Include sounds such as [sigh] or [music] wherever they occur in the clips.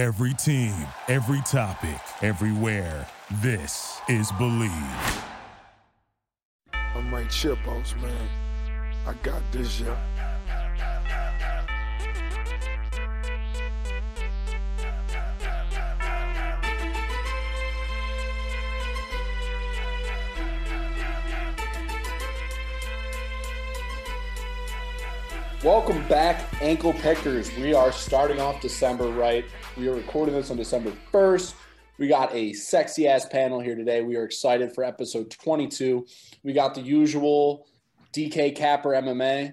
Every team, every topic, everywhere. This is Believe. I'm Mike Chipos, man. I got this, yeah. Welcome back, ankle pickers. We are starting off December right. We are recording this on December 1st. We got a sexy ass panel here today. We are excited for episode 22. We got the usual DK Capper MMA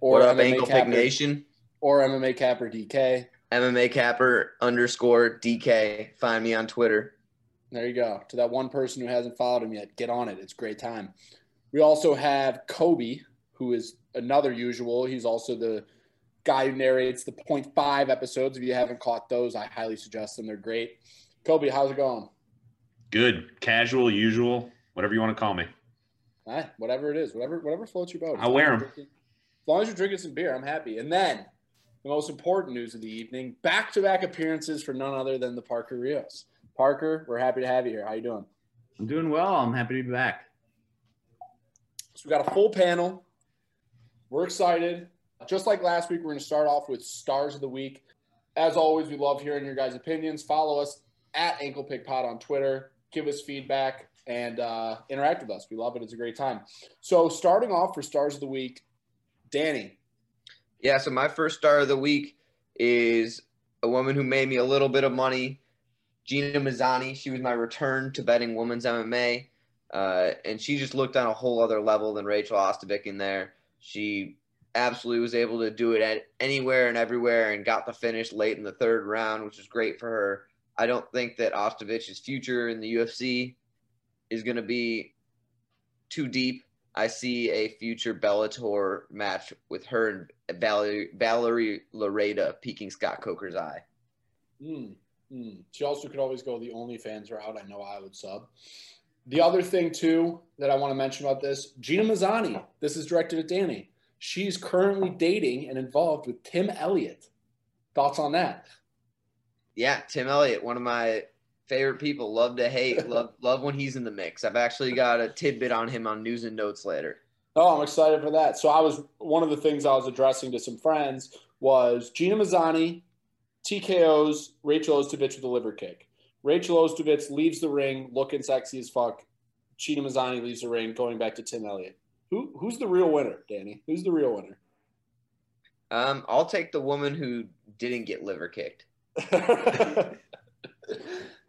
or What up, MMA Ankle Pick Capper, Nation? or MMA Capper DK. MMA Capper underscore DK. Find me on Twitter. There you go. To that one person who hasn't followed him yet, get on it. It's a great time. We also have Kobe, who is another usual. He's also the guy who narrates the point five episodes. If you haven't caught those, I highly suggest them. They're great. Kobe, how's it going? Good, casual, usual, whatever you want to call me. Eh, whatever it is, whatever whatever floats your boat. I'll wear 'em. As long as you're drinking some beer, I'm happy. And then the most important news of the evening: back-to-back appearances for none other than the Parker Rios. Parker, we're happy to have you here. How you doing? I'm doing well. I'm happy to be back. So we got a full panel. We're excited. Just like last week, we're going to start off with stars of the week. As always, we love hearing your guys' opinions. Follow us at Ankle Pick Pod on Twitter. Give us feedback and uh, interact with us. We love it. It's a great time. So starting off for stars of the week, Danny. Yeah, so my first star of the week is a woman who made me a little bit of money, Gina Mazany. She was my return to betting women's MMA. Uh, and she just looked on a whole other level than Rachel Ostovich in there. She absolutely was able to do it at anywhere and everywhere and got the finish late in the third round, which was great for her. I don't think that Ostovich's future in the UFC is going to be too deep. I see a future Bellator match with her and Valerie, Valerie Loureda peeking Scott Coker's eye. Mm, mm. She also could always go the OnlyFans route. I know I would sub. The other thing, too, that I want to mention about this Gina Mazany. This is directed at Danny. She's currently dating and involved with Tim Elliott. Thoughts on that? Yeah, Tim Elliott, one of my favorite people. Love to hate, [laughs] love love when he's in the mix. I've actually got a tidbit on him on news and notes later. Oh, I'm excited for that. So I was one of the things I was addressing to some friends was Gina Mazany, TKO's Rachel Ostovich with a liver kick. Rachel Ostovich leaves the ring looking sexy as fuck. Gina Mazany leaves the ring going back to Tim Elliott. Who who's the real winner, Danny? Who's the real winner? Um, I'll take the woman who didn't get liver kicked. [laughs] the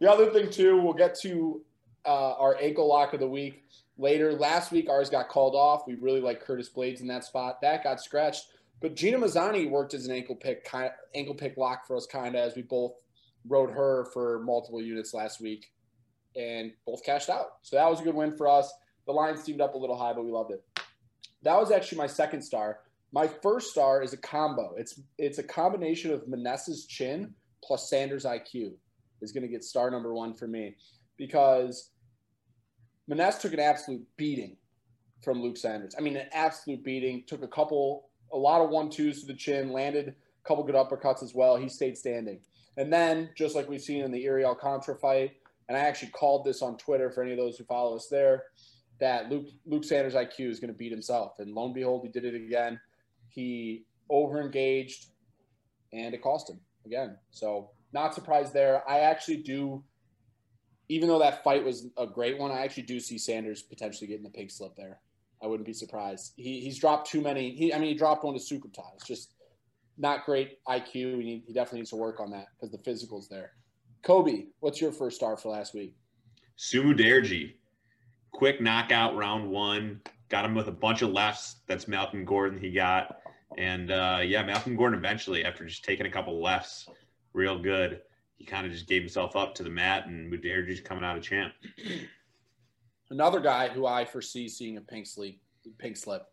other thing too, we'll get to uh, our ankle lock of the week later. Last week ours got called off. We really like Curtis Blaydes in that spot. That got scratched. But Gina Mazany worked as an ankle pick kind ankle pick lock for us kind of as we both rode her for multiple units last week and both cashed out. So that was a good win for us. The line steamed up a little high, but we loved it. That was actually my second star. My first star is a combo. It's it's a combination of Maness's chin plus Sanders IQ is going to get star number one for me because Maness took an absolute beating from Luke Sanders. I mean, an absolute beating. Took a couple, a lot of one twos to the chin, landed a couple good uppercuts as well. He stayed standing. And then, just like we've seen in the Iuri Alcantara fight, and I actually called this on Twitter for any of those who follow us there, that Luke Luke Sanders IQ is going to beat himself. And lo and behold, he did it again. He overengaged, and it cost him again. So not surprised there. I actually do, even though that fight was a great one, I actually do see Sanders potentially getting the pig slip there. I wouldn't be surprised. He, he's dropped too many. He, I mean, he dropped one to Sukhotai. It's just not great IQ. He, need, he definitely needs to work on that because the physical's there. Kobe, what's your first star for last week? Su Mudaerji, quick knockout round one. Got him with a bunch of lefts. That's Malcolm Gordon he got. And uh, yeah, Malcolm Gordon eventually, after just taking a couple lefts, real good, he kind of just gave himself up to the mat, and Mudaerji's coming out a champ. Another guy who I foresee seeing a pink slip, pink slip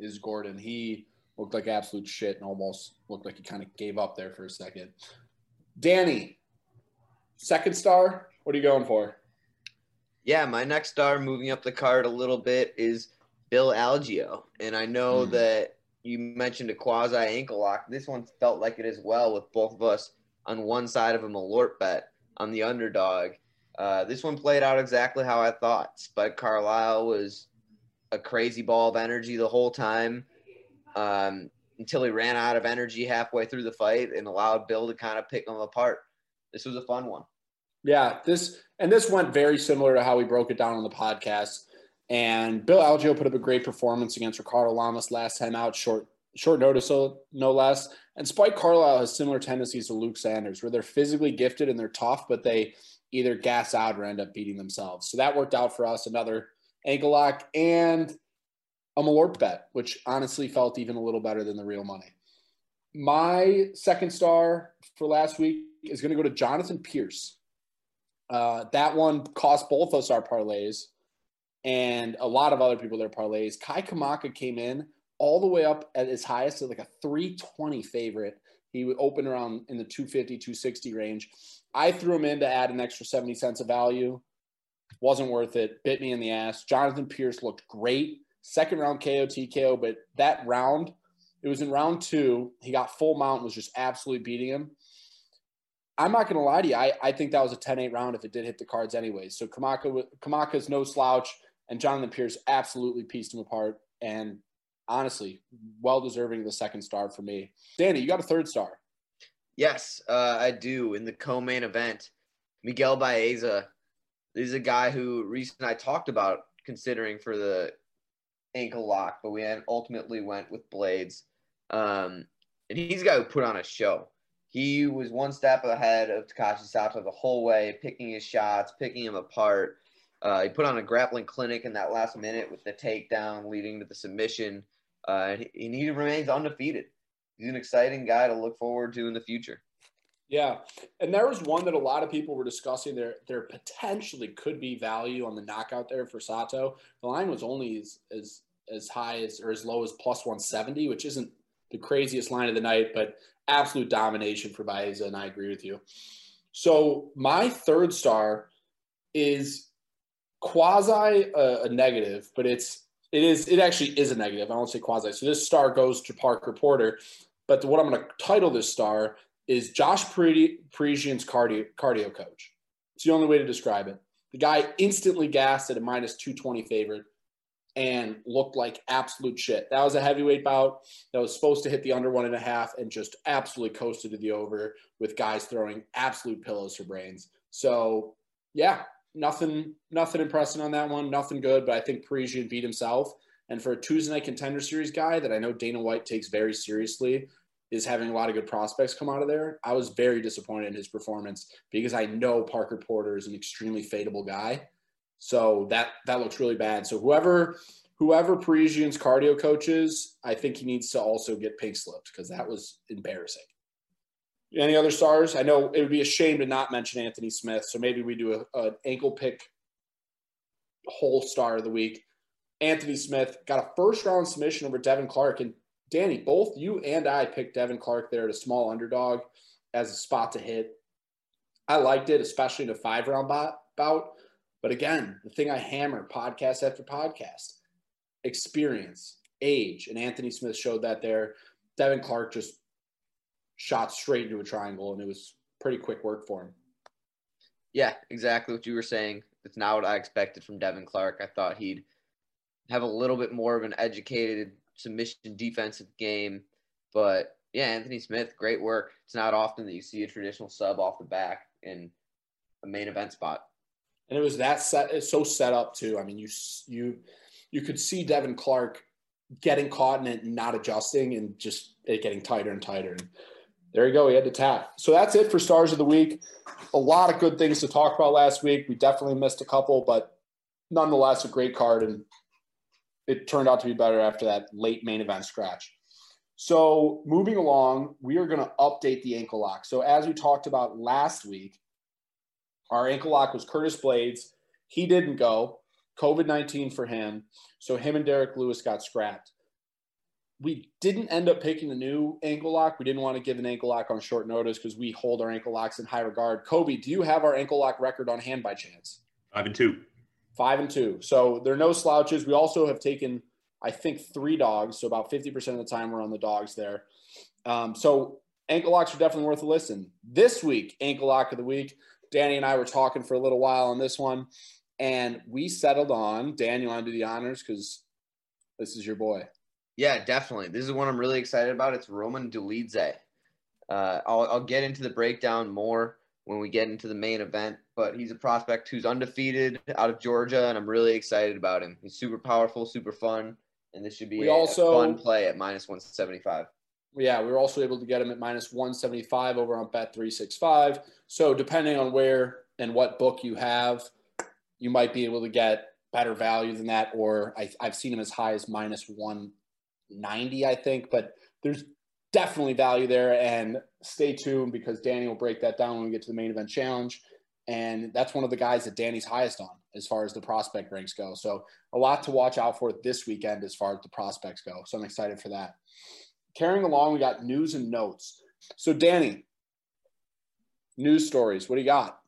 is Gordon. He looked like absolute shit and almost looked like he kind of gave up there for a second. Danny, second star. What are you going for? Yeah, my next star moving up the card a little bit is Bill Algeo. And I know Hmm. that you mentioned a quasi ankle lock. This one felt like it as well with both of us on one side of a Malort bet on the underdog. Uh, this one played out exactly how I thought. Spike Carlyle was a crazy ball of energy the whole time um, until he ran out of energy halfway through the fight and allowed Bill to kind of pick him apart. This was a fun one. Yeah, this and this went very similar to how we broke it down on the podcast. And Bill Algeo put up a great performance against Ricardo Lamas last time out, short short notice, so no less. And Spike Carlyle has similar tendencies to Luke Sanders, where they're physically gifted and they're tough, but they either gas out or end up beating themselves. So that worked out for us. Another ankle lock and a Malort bet, which honestly felt even a little better than the real money. My second star for last week is going to go to Jonathan Pearce. Uh, that one cost both us our parlays and a lot of other people their parlays. Kai Kamaka came in all the way up at his highest to like a 320 favorite. He would open around in the 250, 260 range. I threw him in to add an extra 70 cents of value. Wasn't worth it. Bit me in the ass. Jonathan Pearce looked great. Second round KO TKO, but that round, it was in round two. He got full mount, was just absolutely beating him. I'm not going to lie to you. I, I think that was a 10 8 round if it did hit the cards anyways. So Kamaka, Kamaka's no slouch, and Jonathan Pearce absolutely pieced him apart. And honestly, well deserving of the second star for me. Danny, you got a third star. Yes, uh, I do. In the co-main event, Miguel Baeza is a guy who recently I talked about considering for the ankle lock, but we ultimately went with Blaydes. Um, and he's a guy who put on a show. He was one step ahead of Takashi Sato the whole way, picking his shots, picking him apart. Uh, he put on a grappling clinic in that last minute with the takedown leading to the submission. Uh, and he remains undefeated he's an exciting guy to look forward to in the future. Yeah, and there was one that a lot of people were discussing. There, there potentially could be value on the knockout there for Sato. The line was only as as, as high as or as low as plus one seventy, which isn't the craziest line of the night, but absolute domination for Baeza, and I agree with you. So my third star is quasi a, a negative, but it's it is it actually is a negative. I won't say quasi. So this star goes to Parker Porter, but what I'm going to title this star is Josh Parisian's cardio cardio coach. It's the only way to describe it. The guy instantly gassed at a minus 220 favorite and looked like absolute shit. That was a heavyweight bout that was supposed to hit the under one and a half and just absolutely coasted to the over with guys throwing absolute pillows for brains. So yeah, nothing nothing impressive on that one. Nothing good, but I think Parisian beat himself. And for a Tuesday night contender series guy that I know Dana White takes very seriously, is having a lot of good prospects come out of there. I was very disappointed in his performance because I know Parker Porter is an extremely fadeable guy. So that that looks really bad. So whoever whoever Parisian's cardio coaches, I think he needs to also get pink slipped because that was embarrassing. Any other stars? I know it would be a shame to not mention Anthony Smith, so maybe we do an ankle pick whole star of the week. Anthony Smith got a first round submission over Devin Clark. And Danny, both you and I picked Devin Clark there at a small underdog as a spot to hit. I liked it, especially in a five round bout. But again, the thing I hammer podcast after podcast experience, age. And Anthony Smith showed that there. Devin Clark just shot straight into a triangle, and it was pretty quick work for him. Yeah, exactly what you were saying. It's not what I expected from Devin Clark. I thought he'd have a little bit more of an educated submission defensive game, but yeah, Anthony Smith, great work. It's not often that you see a traditional sub off the back in a main event spot. And it was that set. It's so set up too. I mean, you you you could see Devin Clark getting caught in it not adjusting, and just it getting tighter and tighter. And there you go. He had to tap. So that's it for stars of the week. A lot of good things to talk about last week. We definitely missed a couple, but nonetheless, a great card. And it turned out to be better after that late main event scratch. So moving along, we are going to update the ankle lock. So as we talked about last week, our ankle lock was Curtis Blaydes. He didn't go. COVID 19 for him. So him and Derrick Lewis got scrapped we didn't end up picking a new ankle lock. We didn't want to give an ankle lock on short notice because we hold our ankle locks in high regard. Kobe, do you have our ankle lock record on hand by chance? Five and two. Five and two. So there are no slouches. We also have taken, I think, three dogs. So about 50% of the time we're on the dogs there. Um, so ankle locks are definitely worth a listen. This week, ankle lock of the week. Danny and I were talking for a little while on this one, and we settled on. Dan, you want to do the honors because this is your boy. Yeah, definitely. This is one I'm really excited about. It's Roman Dolidze. Uh, I'll, I'll get into the breakdown more when we get into the main event, but he's a prospect who's undefeated out of Georgia, and I'm really excited about him. He's super powerful, super fun, and this should be We a, a also- fun play at minus 175. Yeah, we were also able to get him at minus 175 over on Bet365. So, depending on where and what book you have, you might be able to get better value than that. Or I, I've seen him as high as minus 190, I think. But there's definitely value there. And stay tuned because Danny will break that down when we get to the main event challenge. And that's one of the guys that Danny's highest on as far as the prospect ranks go. So, a lot to watch out for this weekend as far as the prospects go. So, I'm excited for that carrying along, we got news and notes. So, Danny, news stories. What do you got?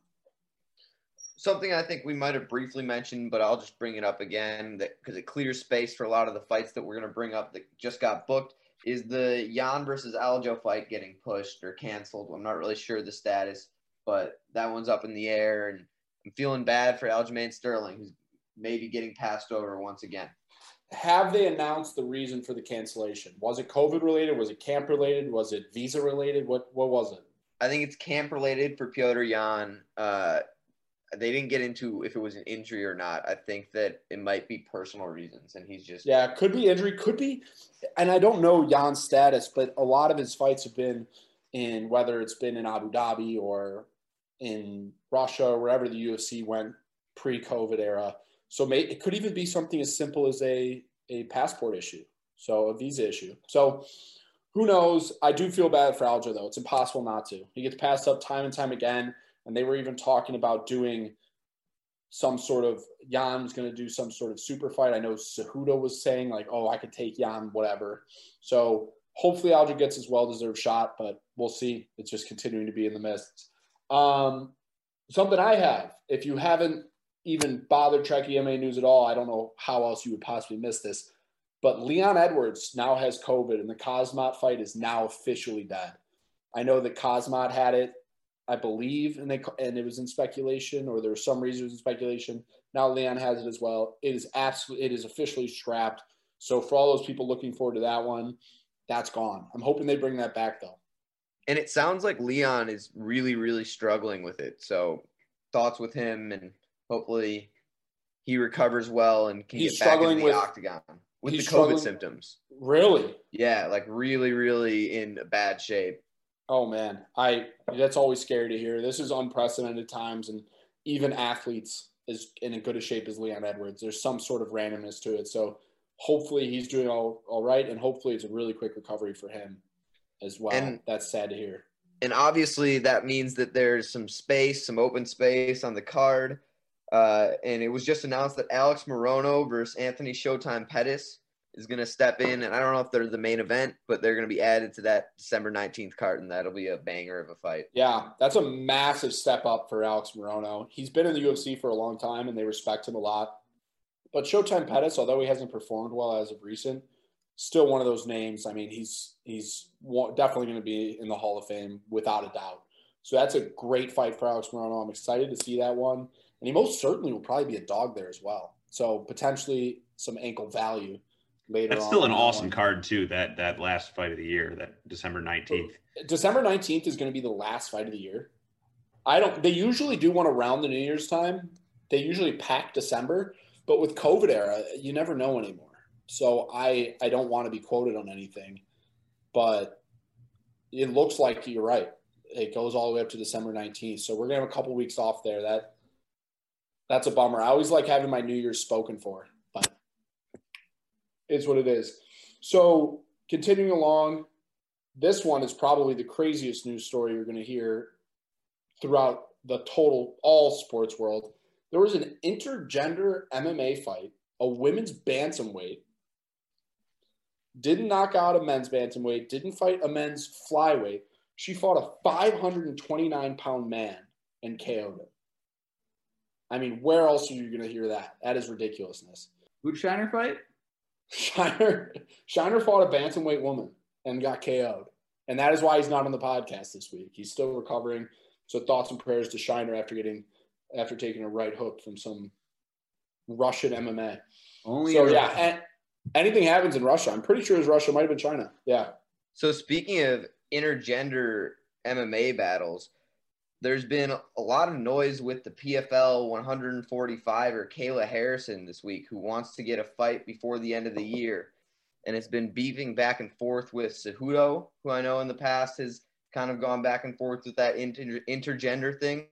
Something I think we might have briefly mentioned, but I'll just bring it up again because it clears space for a lot of the fights that we're going to bring up that just got booked. Is the Yan versus Aljo fight getting pushed or canceled? I'm not really sure the status, but that one's up in the air, and I'm feeling bad for Aljamain Sterling, who's maybe getting passed over once again. Have they announced the reason for the cancellation? Was it COVID related? Was it camp related? Was it visa related? What what was it? I think it's camp related for Piotr Yan. Uh, they didn't get into if it was an injury or not. I think that it might be personal reasons, and he's just Yeah, could be injury, could be, and I don't know Yan's status, but a lot of his fights have been in whether it's been in Abu Dhabi or in Russia or wherever the UFC went pre-COVID era. So may, it could even be something as simple as a a passport issue, so a visa issue. So who knows? I do feel bad for Aljo though. It's impossible not to. He gets passed up time and time again, and they were even talking about doing some sort of Yan was going to do some sort of super fight. I know Cejudo was saying like, "Oh, I could take Yan, whatever." So hopefully Aljo gets his well-deserved shot, but we'll see. It's just continuing to be in the mist. Um, something I have, if you haven't even bothered checking EMA news at all, I don't know how else you would possibly miss this. But Leon Edwards now has COVID, and the Khamzat fight is now officially dead. I know that Khamzat had it, I believe, and they and it was in speculation, or there was some reasons in speculation. Now Leon has it as well. It is absolutely, it is officially strapped. So for all those people looking forward to that one, that's gone. I'm hoping they bring that back though. and it sounds like Leon is really, really struggling with it. So thoughts with him, and hopefully he recovers well and can He's get back into struggling the with- octagon with the COVID symptoms. Really? Yeah, like really, really in bad shape. Oh man, I that's always scary to hear. This is unprecedented times, and even athletes is in as good a shape as Leon Edwards. There's some sort of randomness to it. So hopefully he's doing all, all right, and hopefully it's a really quick recovery for him as well. And- that's sad to hear. and obviously that means that there's some space, some open space on the card. Uh, and it was just announced that Alex Morono versus Anthony Showtime Pettis is going to step in, and I don't know if they're the main event, but they're going to be added to that December 19th card, and that'll be a banger of a fight. Yeah, that's a massive step up for Alex Morono. He's been in the UFC for a long time, and they respect him a lot. But Showtime Pettis, although he hasn't performed well as of recent, still one of those names. I mean, he's he's definitely going to be in the Hall of Fame without a doubt. So that's a great fight for Alex Morono. I'm excited to see that one, and he most certainly will probably be a dog there as well. So potentially some ankle value later. That's on still an awesome card too. That that last fight of the year, that December nineteenth. December 19th is going to be the last fight of the year. I don't they usually do one around the New Year's time. They usually pack December, but with COVID era, you never know anymore. So I I don't want to be quoted on anything, but it looks like you're right. It goes all the way up to December 19th. So we're going to have a couple weeks off there. That that's a bummer. I always like having my New Year's spoken for, it's what it is. So continuing along, this one is probably the craziest news story you're going to hear throughout the total all sports world. There was an intergender MMA fight, a women's bantamweight. Didn't knock out a men's bantamweight, didn't fight a men's flyweight. She fought a 529 pound man and KO'd him. I mean, where else are you going to hear that? That is ridiculousness. Who'd Shiner fight? Shiner, [laughs] Shiner fought a bantamweight woman and got KO'd. And that is why he's not on the podcast this week. He's still recovering. So thoughts and prayers to Shiner after getting after taking a right hook from some Russian MMA. Only So yeah, and anything happens in Russia. I'm pretty sure it was Russia, might have been China. Yeah. So speaking of intergender MMA battles, there's been a lot of noise with the PFL 145 or Kayla Harrison this week, who wants to get a fight before the end of the year, and it's been beefing back and forth with Cejudo, who I know in the past has kind of gone back and forth with that inter- intergender thing,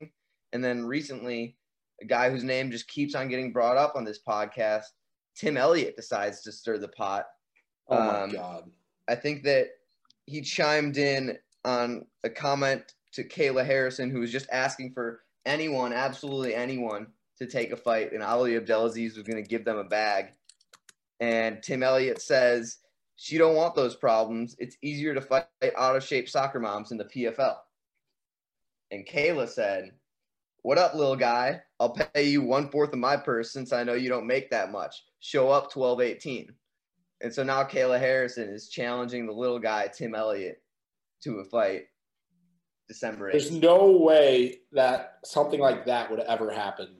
and then recently, a guy whose name just keeps on getting brought up on this podcast, Tim Elliott, decides to stir the pot. Oh my Um, god. I think that he chimed in on a comment to Kayla Harrison, who was just asking for anyone, absolutely anyone, to take a fight, and Ali Abdelaziz was going to give them a bag. And Tim Elliott says she don't want those problems. It's easier to fight out of shape soccer moms in the PFL. And Kayla said, "What up, little guy? I'll pay you one fourth of my purse since I know you don't make that much. Show up twelve eighteen. And so now Kayla Harrison is challenging the little guy, Tim Elliott, to a fight December There's no way that something like that would ever happen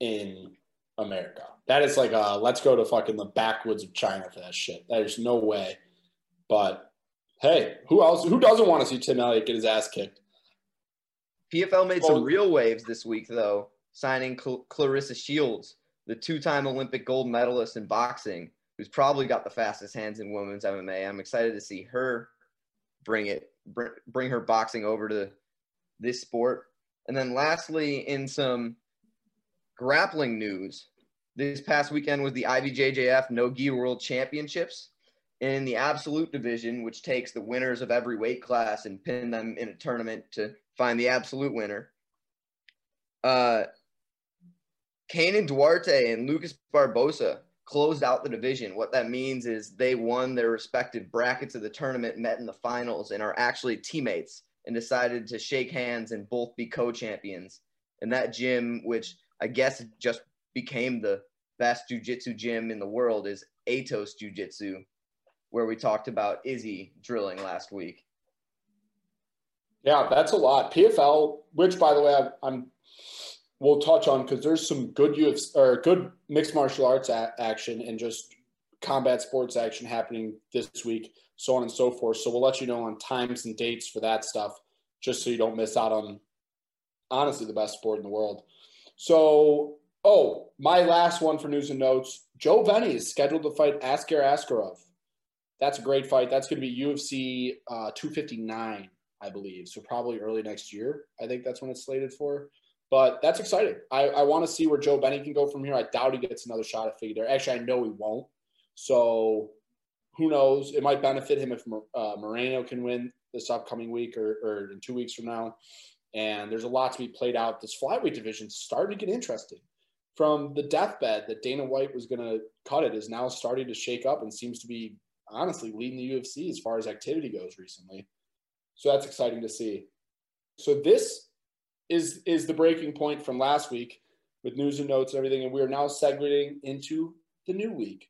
in America. That is like a let's go to fucking the backwoods of China for that shit. There's no way. But hey, who else? Who doesn't want to see Tim Elliott get his ass kicked? PFL made Well- some real waves this week, though, signing Cl- Claressa Shields, the two time Olympic gold medalist in boxing, who's probably got the fastest hands in women's MMA. I'm excited to see her bring it, bring her boxing over to this sport. And then lastly, in some grappling news, this past weekend was the IBJJF No Gi World Championships. In the absolute division, which takes the winners of every weight class and pin them in a tournament to find the absolute winner. Uh, Kaynan Duarte and Lucas Barbosa closed out the division. What that means is they won their respective brackets of the tournament, met in the finals, and are actually teammates and decided to shake hands and both be co-champions. And that gym, which I guess just became the best jujitsu gym in the world, is Atos Jiu-Jitsu, where we talked about Izzy drilling last week. Yeah, that's a lot. PFL, which by the way, I'm we'll touch on because there's some good UFC or good mixed martial arts a- action and just combat sports action happening this week, so on and so forth. So we'll let you know on times and dates for that stuff, just so you don't miss out on honestly the best sport in the world. So, oh, my last one for news and notes: Joe Venny is scheduled to fight Askar Askarov. That's a great fight. That's going to be UFC uh, 259. I believe. So probably early next year. I think that's when it's slated for. But that's exciting. I, I want to see where Joe Benny can go from here. I doubt he gets another shot at figure. Actually, I know he won't. So who knows? It might benefit him if uh, Moreno can win this upcoming week or, or in two weeks from now. And there's a lot to be played out. This flyweight division starting to get interesting. From the deathbed that Dana White was going to cut it is now starting to shake up and seems to be honestly leading the UFC as far as activity goes recently. So that's exciting to see. So this is is the breaking point from last week with news and notes and everything, and we are now segueing into the new week.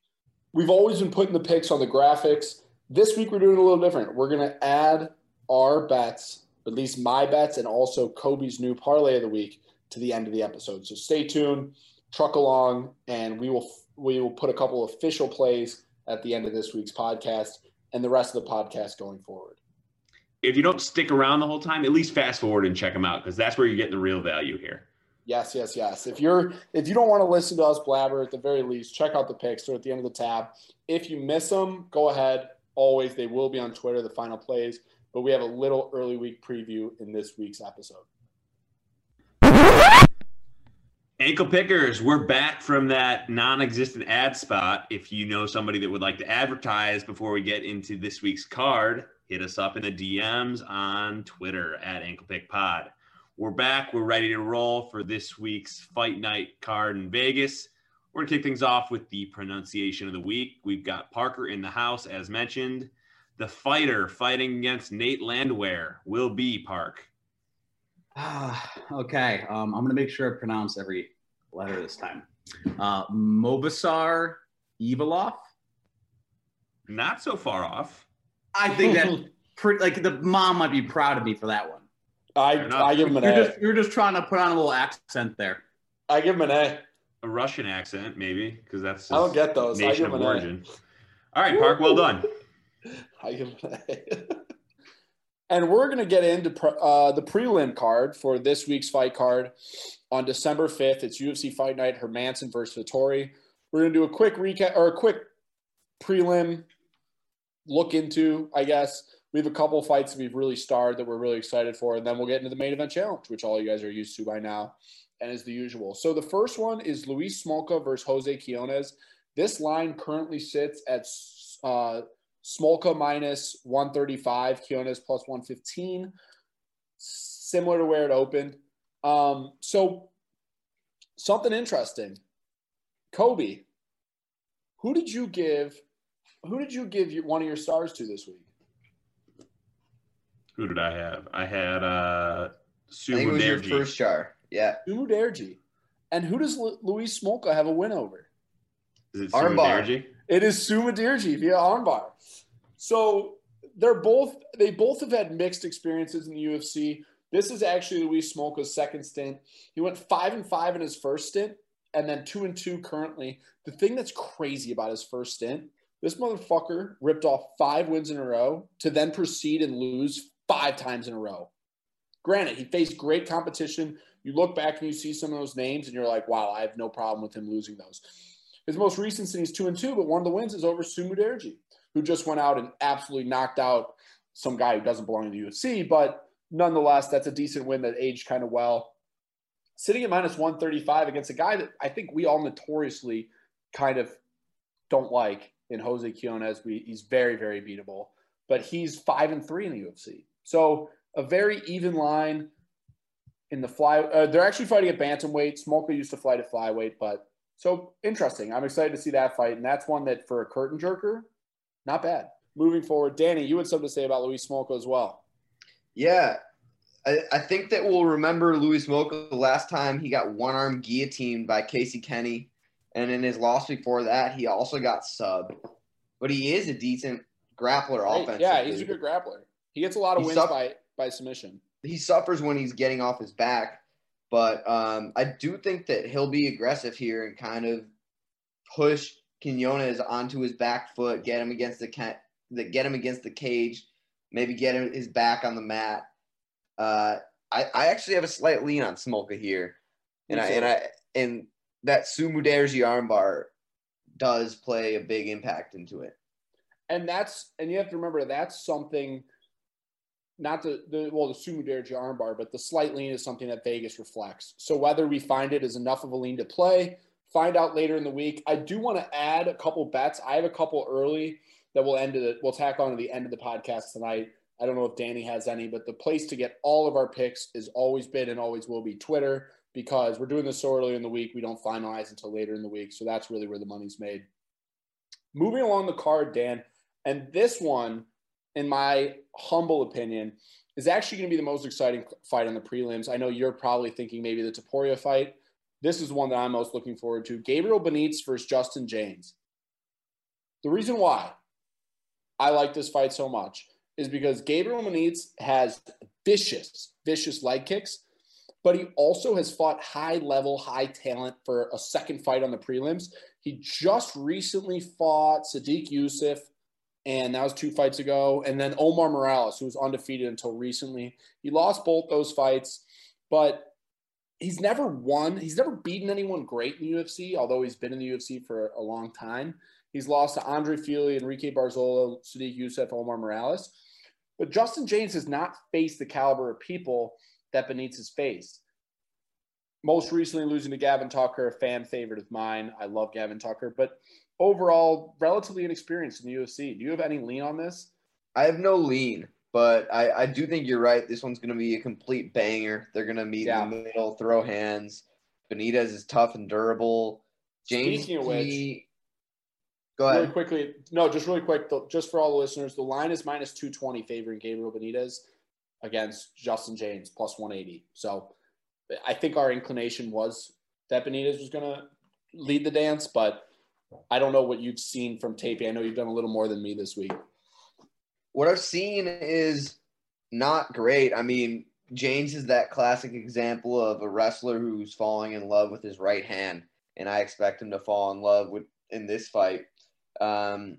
We've always been putting the picks on the graphics. This week we're doing a little different. We're going to add our bets, at least my bets, and also Kobe's new parlay of the week to the end of the episode. So stay tuned, truck along, and we will we will put a couple official plays at the end of this week's podcast and the rest of the podcast going forward. If you don't stick around the whole time, at least fast forward and check them out because that's where you're getting the real value here. Yes, yes, yes. If you're if you don't want to listen to us blabber, at the very least, check out the picks. They're at the end of the tab. If you miss them, go ahead. Always, they will be on Twitter. The final plays, but we have a little early week preview in this week's episode. Ankle pickers, we're back from that non-existent ad spot. If you know somebody that would like to advertise before we get into this week's card, hit us up in the DMs on Twitter at AnklePickPod. We're back. We're ready to roll for this week's fight night card in Vegas. We're gonna kick things off with the pronunciation of the week. We've got Parker in the house, as mentioned. The fighter fighting against Nate Landwehr will be Park. Ah, okay. Um, I'm going to make sure I pronounce every letter this time. Uh, Mobasar Evilov. Not so far off. I think that [laughs] pretty like the mom might be proud of me for that one. I I give him an You're A. just you're just trying to put on a little accent there. I give him an A. A Russian accent, maybe, because that's I don't get those. I nation give of him an A. origin. All right, Park. Well done. [laughs] I give him an A. [laughs] and we're going to get into pre- uh, the prelim card for this week's fight card on December 5th. It's UFC Fight Night, Hermansson versus Vettori. We're going to do a quick recap or a quick prelim look into, I guess. We have a couple fights we've really starred that we're really excited for, and then we'll get into the main event challenge, which all you guys are used to by now, and is the usual. So the first one is Louis Smolka versus Jose Quinonez. This line currently sits at uh, Smolka minus 135, Quinonez plus 115, similar to where it opened. Um, so something interesting. Kobe, who did you give? Who did you give your, one of your stars to this week? Who did I have? I had uh, I think it was your first char. Yeah. Su Mudaerji. And who does Lu- Louis Smolka have a win over? Is it Armbar. Sumu It is Su Mudaerji via armbar. So they're both they both have had mixed experiences in the UFC. This is actually Louis Smolka's second stint. He went five and five in his first stint, and then two and two currently. The thing that's crazy about his first stint, this motherfucker ripped off five wins in a row to then proceed and lose five times in a row. Granted, he faced great competition. You look back and you see some of those names, and you're like, wow, I have no problem with him losing those. His most recent stint, he's two and two, but one of the wins is over Su Mudaerji, who just went out and absolutely knocked out some guy who doesn't belong in the UFC. But nonetheless, that's a decent win that aged kind of well. Sitting at minus 135 against a guy that I think we all notoriously kind of don't like in Jose Quinonez. We, he's very, very beatable, but he's five and three in the UFC. So a very even line in the fly. Uh, they're actually fighting at bantamweight. Smolka used to fight at flyweight, but so interesting. I'm excited to see that fight, and that's one that for a curtain jerker, not bad. Moving forward, Danny, you had something to say about Louis Smolka as well. Yeah. I, I think that we'll remember Louis Smolka the last time he got one arm guillotined by Casey Kenny. And in his loss before that, he also got subbed. But he is a decent grappler Right? offensively. Yeah, he's a good grappler. He gets a lot of He wins suck- by by submission. he suffers when he's getting off his back. But um, I do think that he'll be aggressive here and kind of push Quinonez onto his back foot, get him against the ca- that get him against the cage, maybe get him his back on the mat. Uh, I, I actually have a slight lean on Smolka here, and I and I and that Sumu Derji armbar does play a big impact into it. and that's and you have to remember that's something not the, the well the Su Mudaerji armbar but the slight lean is something that vegas reflects. So whether we find it is enough of a lean to play find out later in the week. I do want to add a couple bets. I have a couple early that we'll end it we'll tack on to the end of the podcast tonight. I don't know if danny has any but the place to get all of our picks is always been and always will be twitter because we're doing this so early in the week we don't finalize until later in the week so that's really where the money's made moving along the card dan and this one, in my humble opinion, is actually going to be the most exciting fight on the prelims. I know you're probably thinking maybe the Topuria fight. This is one that I'm most looking forward to. Gabriel Benitez versus Justin Jaynes. The reason why I like this fight so much is because Gabriel Benitez has vicious, vicious leg kicks, but he also has fought high level, high talent for a second fight on the prelims. He just recently fought Sodiq Yusuff and that was two fights ago. And then Omar Morales, who was undefeated until recently. He lost both those fights, but he's never won. He's never beaten anyone great in the UFC, although he's been in the UFC for a long time. He's lost to Andre Fili, Enrique Barzola, Sodiq Yusuff, Omar Morales. But Justin Jaynes has not faced the caliber of people that Benitez has faced. Most recently losing to Gavin Tucker, a fan favorite of mine. I love Gavin Tucker, but overall relatively inexperienced in the UFC. Do you have any lean on this? I have no lean, but I, I do think you're right. This one's going to be a complete banger. They're going to meet Yeah. in the middle, throw hands. Benitez is tough and durable. Jaynes, Speaking of which- P- go Really ahead. quickly, no, just really quick, th- just for all the listeners, the line is minus 220 favoring Gabriel Benitez against Justin Jaynes plus 180. So I think our inclination was that Benitez was going to lead the dance, but I don't know what you've seen from taping. I know you've done a little more than me this week. what I've seen is not great. I mean, Jaynes is that classic example of a wrestler who's falling in love with his right hand, and I expect him to fall in love with in this fight. Um,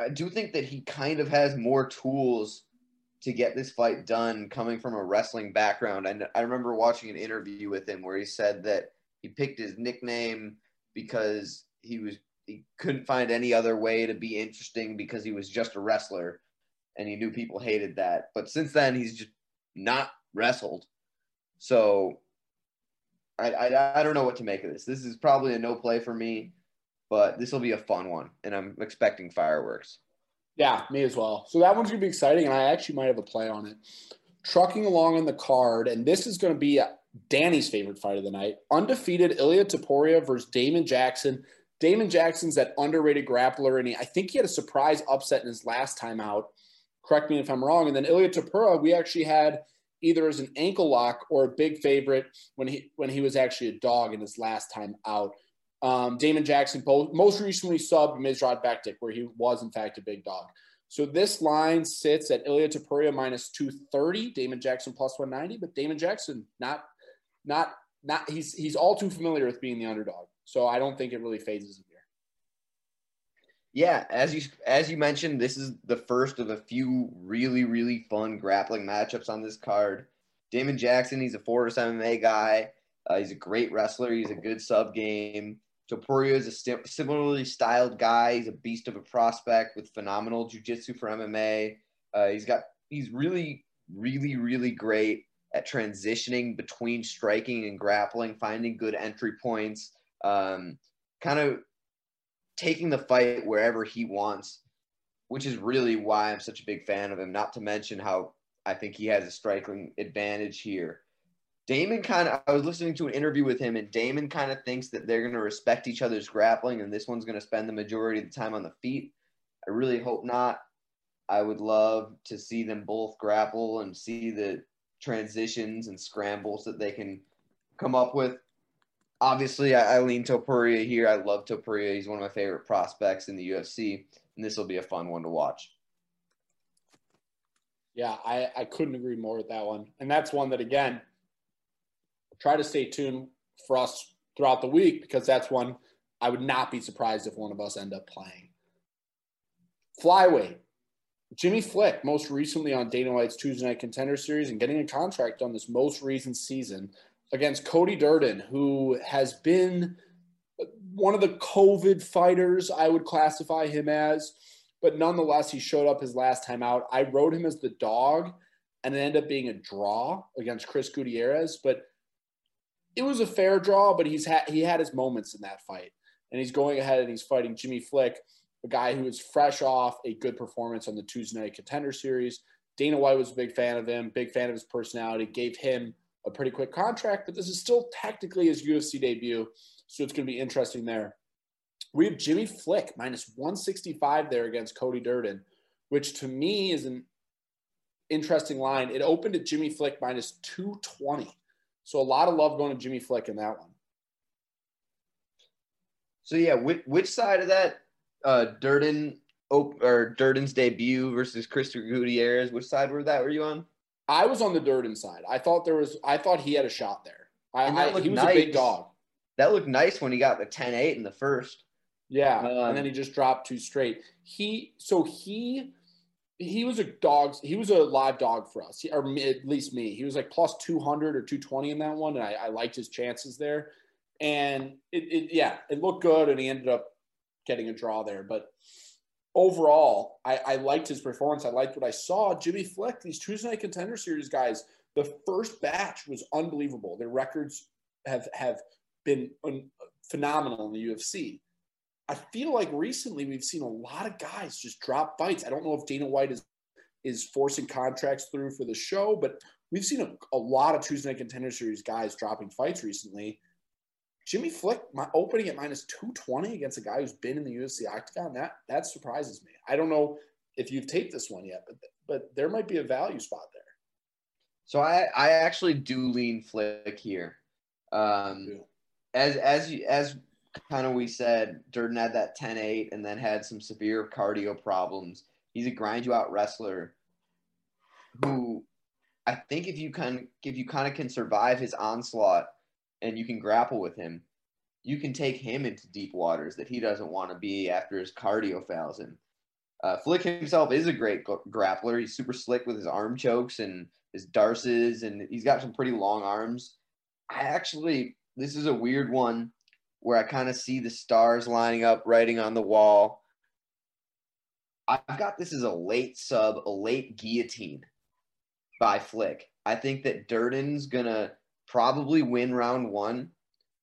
I do think that he kind of has more tools to get this fight done coming from a wrestling background. And I remember watching an interview with him where he said that he picked his nickname because he was he couldn't find any other way to be interesting because he was just a wrestler and he knew people hated that. But since then he's just not wrestled. So I, I, I don't know what to make of this. This is probably a no play for me, but this will be a fun one, and I'm expecting fireworks. Yeah, me as well. So that one's gonna be exciting, and I actually might have a play on it. Trucking along on the card, and this is gonna be uh, Danny's favorite fight of the night: undefeated Ilya Topuria versus Damon Jackson. Damon Jackson's that underrated grappler, and he, I think he had a surprise upset in his last time out. Correct me if I'm wrong. And then Ilya Topuria, we actually had either as an ankle lock or a big favorite when he when he was actually a dog in his last time out. Um, Damon Jackson most recently subbed Mirsad Bektic, where he was in fact a big dog. So this line sits at Ilia Topuria minus 230, Damon Jackson plus 190, but Damon Jackson not not not he's he's all too familiar with being the underdog. So I don't think it really phases him here. Yeah, as you as you mentioned, this is the first of a few really really fun grappling matchups on this card. Damon Jackson, he's a Fortis MMA guy. Uh, he's a great wrestler. He's a good sub game. Topuria is a similarly styled guy. He's a beast of a prospect with phenomenal jiu-jitsu for MMA. Uh, he's got he's really, really, really great at transitioning between striking and grappling, finding good entry points, um, kind of taking the fight wherever he wants, which is really why I'm such a big fan of him. Not to mention how I think he has a striking advantage here. Damon kind of, I was listening to an interview with him, and Damon kind of thinks that they're going to respect each other's grappling, and this one's going to spend the majority of the time on the feet. I really hope not. I would love to see them both grapple and see the transitions and scrambles that they can come up with. Obviously, I, I lean Topuria here. I love Topuria. He's one of my favorite prospects in the UFC, and this will be a fun one to watch. Yeah, I, I couldn't agree more with that one. And that's one that, again, try to stay tuned for us throughout the week because that's one I would not be surprised if one of us end up playing. Flyweight. Jimmy Flick, most recently on Dana White's Tuesday Night Contender Series and getting a contract on this most recent season against Cody Durden, who has been one of the COVID fighters, I would classify him as. But nonetheless, he showed up his last time out. I wrote him as the dog, and it ended up being a draw against Chris Gutierrez. But it was a fair draw, but he's had he had his moments in that fight, and he's going ahead and he's fighting Jimmy Flick, a guy who is fresh off a good performance on the Tuesday Night Contender Series. Dana White was a big fan of him, big fan of his personality, gave him a pretty quick contract, but this is still technically his UFC debut, so it's going to be interesting there. We have Jimmy Flick minus 165 there against Cody Durden, which to me is an interesting line. It opened at Jimmy Flick minus 220. So a lot of love going to Jimmy Flick in that one. So yeah, which, which side of that uh, Durden or Durden's debut versus Christopher Gutierrez? Which side were that? Were you on? I was on the Durden side. I thought there was. I thought he had a shot there. I, I he was nice. a big dog. That looked nice when he got the 10-8 in the first. Yeah, um, and then he just dropped two straight. He so he he was a dog. He was a live dog for us, or at least me. He was like plus two hundred or two twenty in that one, and I, I liked his chances there. And it, it, yeah, it looked good, and he ended up getting a draw there. But overall, I, I liked his performance. I liked what I saw. Jimmy Flick, these Tuesday Night Contender Series guys, the first batch was unbelievable. Their records have have been phenomenal in the UFC. I feel like recently we've seen a lot of guys just drop fights. I don't know if Dana White is is forcing contracts through for the show, but we've seen a, a lot of Tuesday Night Contender Series guys dropping fights recently. Jimmy Flick my opening at minus 220 against a guy who's been in the UFC octagon, that that surprises me. I don't know if you've taped this one yet, but but there might be a value spot there. So I I actually do lean Flick here. Um, as as you, as kind of we said, Durden had that 10-8 and then had some severe cardio problems. He's a grind you out wrestler who I think if you can if you kind of can survive his onslaught and you can grapple with him, you can take him into deep waters that he doesn't want to be after his cardio fails him. Uh, Flick himself is a great grappler. He's super slick with his arm chokes and his darces, and he's got some pretty long arms. I actually, this is a weird one where I kind of see the stars lining up, writing on the wall. I've got this as a late sub, a late guillotine by Flick. I think that Durden's gonna probably win round one.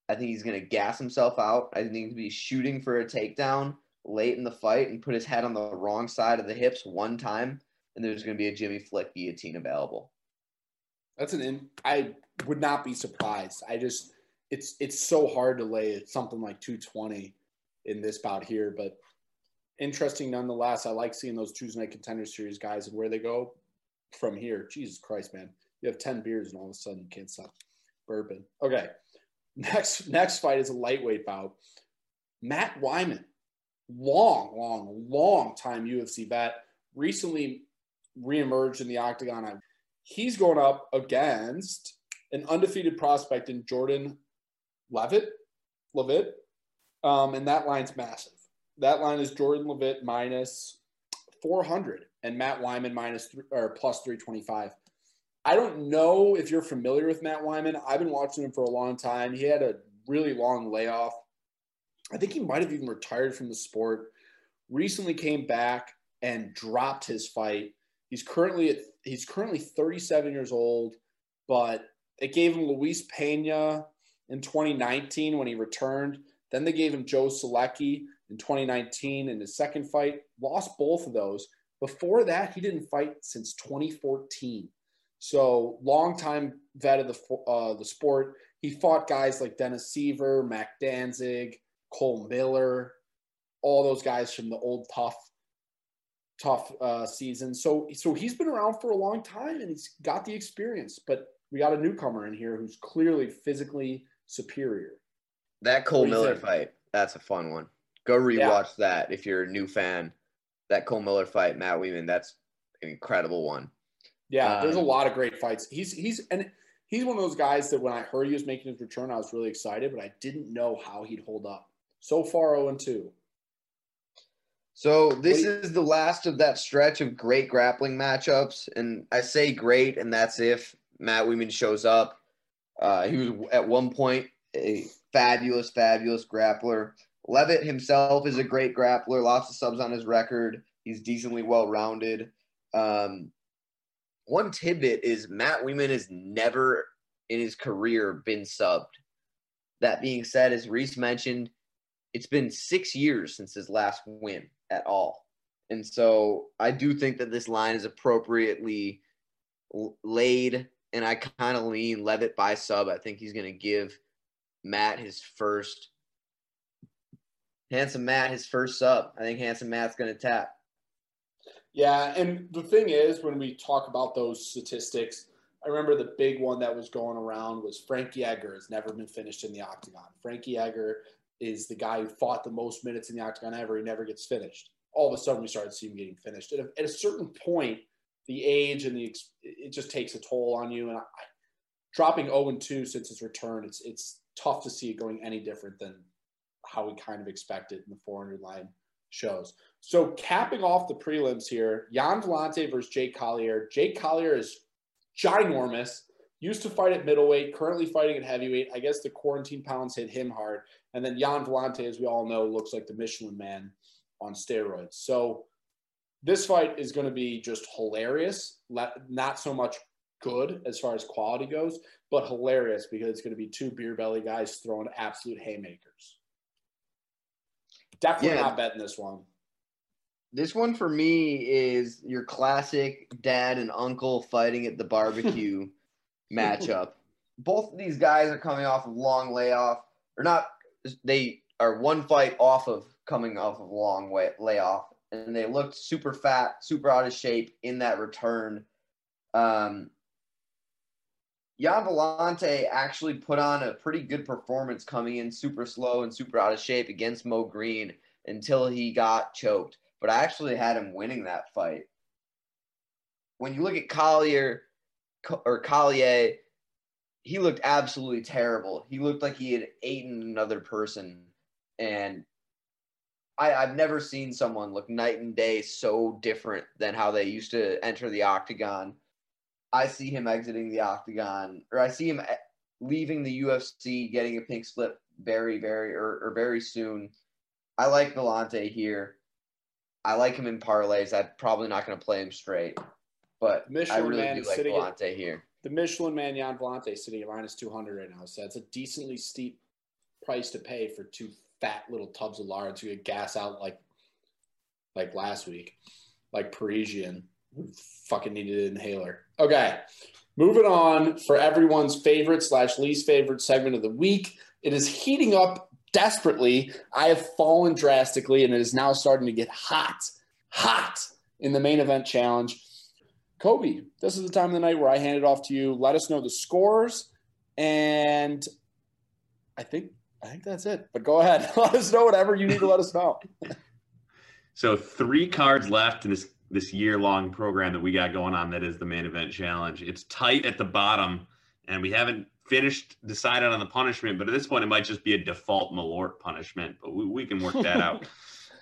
I think he's gonna gas himself out. I think he's gonna be shooting for a takedown late in the fight and put his head on the wrong side of the hips one time, and there's gonna be a Jimmy Flick guillotine available. That's an. In, I would not be surprised. I just it's it's so hard to lay something like 220 in this bout here, but interesting nonetheless. I like seeing those Tuesday night contender series guys and where they go from here. Jesus Christ, man. You have 10 beers and all of a sudden you can't stop bourbon. Okay. Next next fight is a lightweight bout. Matt Wiman, long, long, long time UFC vet, recently reemerged in the octagon. He's going up against an undefeated prospect in Jordan Leavitt, Leavitt, um, and that line's massive. That line is Jordan Leavitt minus 400 and Matt Wiman minus or plus 325. I don't know if you're familiar with Matt Wiman. I've been watching him for a long time. He had a really long layoff. I think he might have even retired from the sport. Recently came back and dropped his fight. He's currently at, he's currently 37 years old, but it gave him Luis Pena in 2019 when he returned. Then they gave him Joe Solecki in 2019 in his second fight. Lost both of those. Before that, he didn't fight since 2014. So long time vet of the uh, the sport. He fought guys like Dennis Siver, Mac Danzig, Cole Miller, all those guys from the old tough tough uh, season. So so he's been around for a long time and he's got the experience. But we got a newcomer in here who's clearly physically superior. That Cole Miller think? fight, that's a fun one. Go rewatch yeah. that if you're a new fan. That Cole Miller fight, Matt Wiman, that's an incredible one. Yeah, um, there's a um, lot of great fights. He's he's and he's one of those guys that when I heard he was making his return, I was really excited, but I didn't know how he'd hold up. So far, 0 and 2. So this you, is the last of that stretch of great grappling matchups, and I say great, and that's if Matt Wiman shows up. Uh, he was at one point a fabulous, fabulous grappler. Leavitt himself is a great grappler, lots of subs on his record. He's decently well rounded. Um, one tidbit is Matt Wiman has never in his career been subbed. That being said, as Reese mentioned, it's been six years since his last win at all. And so I do think that this line is appropriately laid, and I kind of lean Leavitt by sub. I think he's going to give Matt his first Handsome Matt his first sub. I think Handsome Matt's going to tap. Yeah, and the thing is, when we talk about those statistics, I remember the big one that was going around was Frankie Edgar has never been finished in the octagon. Frankie Edgar is the guy who fought the most minutes in the octagon ever. He never gets finished. All of a sudden, we started seeing him getting finished. At a, at a certain point, the age and the it just takes a toll on you. And I, dropping 0 and 2 since his return, it's it's tough to see it going any different than how we kind of expected in the 400 line shows. So capping off the prelims here, Gian Villante versus Jake Collier. Jake Collier is ginormous. Used to fight at middleweight, currently fighting at heavyweight. I guess the quarantine pounds hit him hard. And then Gian Villante, as we all know, looks like the Michelin man on steroids. So this fight is going to be just hilarious. Not so much good as far as quality goes, but hilarious because it's going to be two beer belly guys throwing absolute haymakers. Definitely yeah. not betting this one. This one for me is your classic dad and uncle fighting at the barbecue [laughs] matchup. Both of these guys are coming off of long layoff, or not. They are one fight off of coming off of long way, layoff, and they looked super fat, super out of shape in that return. Um, Gian Villante actually put on a pretty good performance coming in super slow and super out of shape against Mo Green until he got choked. but I actually had him winning that fight. When you look at Collier or Collier, he looked absolutely terrible. He looked like he had eaten another person. And I, I've never seen someone look night and day so different than how they used to enter the octagon. I see him exiting the octagon, or I see him leaving the UFC, getting a pink slip very, very, or, or very soon. I like Villante here. I like him in parlays. I'm probably not going to play him straight, but Michelin I really man do like at- here. The Michelin man Gian Villante sitting at minus 200 right now. So that's a decently steep price to pay for two fat little tubs of lard to get gas out like like last week, like Parisian who fucking needed an inhaler. Okay, moving on for everyone's favorite slash least favorite segment of the week. It is heating up desperately. I have fallen drastically, and it is now starting to get hot, hot in the main event challenge. Kobe, this is the time of the night where I hand it off to you. Let us know the scores, and I think I think that's it. But go ahead, [laughs] let us know whatever you need to let us know. [laughs] So three cards left in this this year long program that we got going on. That is the main event challenge. It's tight at the bottom, and we haven't finished decided on the punishment. But at this point, it might just be a default Malort punishment. But we, we can work that out. [laughs]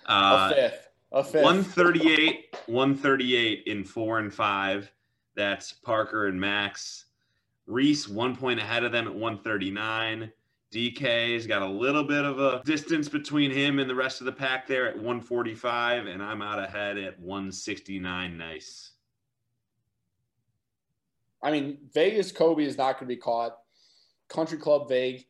Uh, a fifth, a fifth. 138, 138 in four and five. That's Parker and Max. Reese, one point ahead of them at 139. DK's got a little bit of a distance between him and the rest of the pack there at 145, and I'm out ahead at 169. Nice. I mean, Vegas Kobe is not going to be caught. Country Club Vague,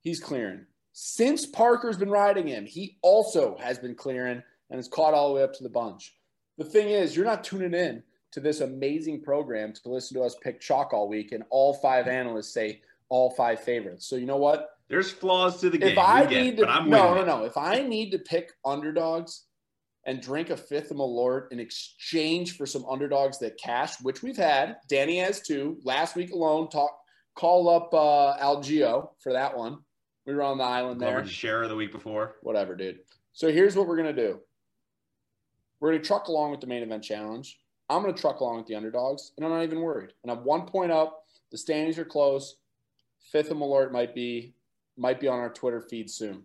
he's clearing. Since Parker's been riding him, he also has been clearing and is caught all the way up to the bunch. The thing is, you're not tuning in to this amazing program to listen to us pick chalk all week, and all five analysts say all five favorites. So you know what? There's flaws to the game. If I we get need to, but I'm no, no, no. If I need to pick underdogs and drink a fifth of Malort in exchange for some underdogs that cash, which we've had, Danny has too. Last week alone, talk call up uh, Algeo for that one. We were on the island there. Share the week before. Whatever, dude. So here's what we're gonna do. We're gonna truck along with the main event challenge. I'm gonna truck along with the underdogs, and I'm not even worried. And I'm one point up. The standings are close. Fifth of Malort might be might be on our Twitter feed soon.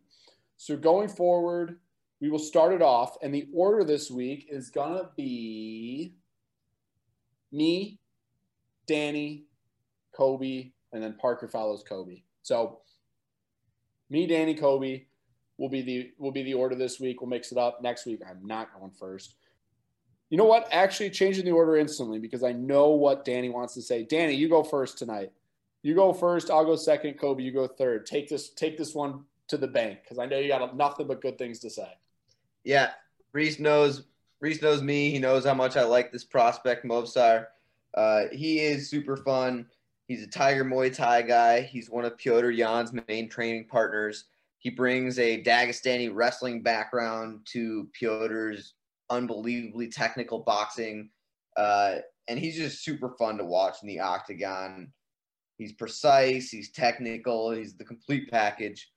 So going forward, we will start it off, and the order this week is gonna be me, Danny, Kobe, and then Parker follows Kobe. So me, Danny, Kobe will be the will be the order this week. We'll mix it up. Next week, I'm not going first. You know what? Actually, changing the order instantly because I know what Danny wants to say. Danny, you go first tonight. You go first. I'll go second. Kobe, you go third. Take this take this one to the bank because I know you got nothing but good things to say. Yeah, Reese knows. Reese knows me. He knows how much I like this prospect, Movsar. Uh, he is super fun. He's a Tiger Muay Thai guy. He's one of Pyotr Yan's main training partners. He brings a Dagestani wrestling background to Pyotr's unbelievably technical boxing, uh, and he's just super fun to watch in the octagon. He's precise. He's technical. He's the complete package.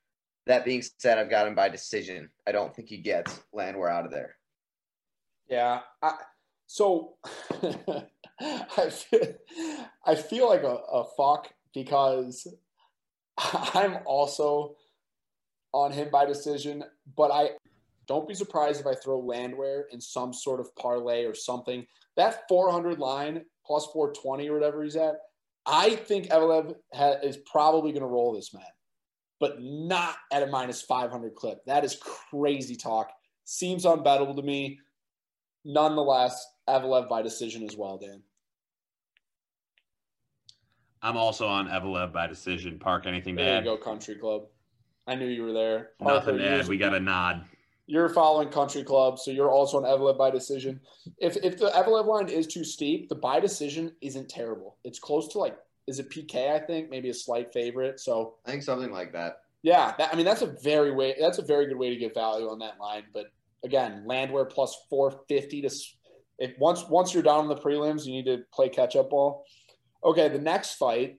That being said, I've got him by decision. I don't think he gets Landwehr out of there. Yeah. I, so [laughs] I feel, I feel like a, a fuck because I'm also on him by decision, but I don't be surprised if I throw Landwehr in some sort of parlay or something. That 400 line plus 420 or whatever he's at, I think Evloev ha- is probably going to roll this man, but not at a minus 500 clip. That is crazy talk. Seems unbettable to me nonetheless, Evloev by decision as well, Dan. I'm also on Evloev by decision. Park, anything to There you add? go, Country Club. I knew you were there. Nothing Parker, to add. We got a nod. You're following Country Club, so you're also an Evloev by decision. If if the Evloev line is too steep, the by decision isn't terrible. It's close to like, is it PK? I think maybe a slight favorite. So I think something like that. yeah, that, I mean that's a very way. That's a very good way to get value on that line. But again, Landwehr plus four fifty to s- if once once you're down in the prelims, you need to play catch up ball. Okay, the next fight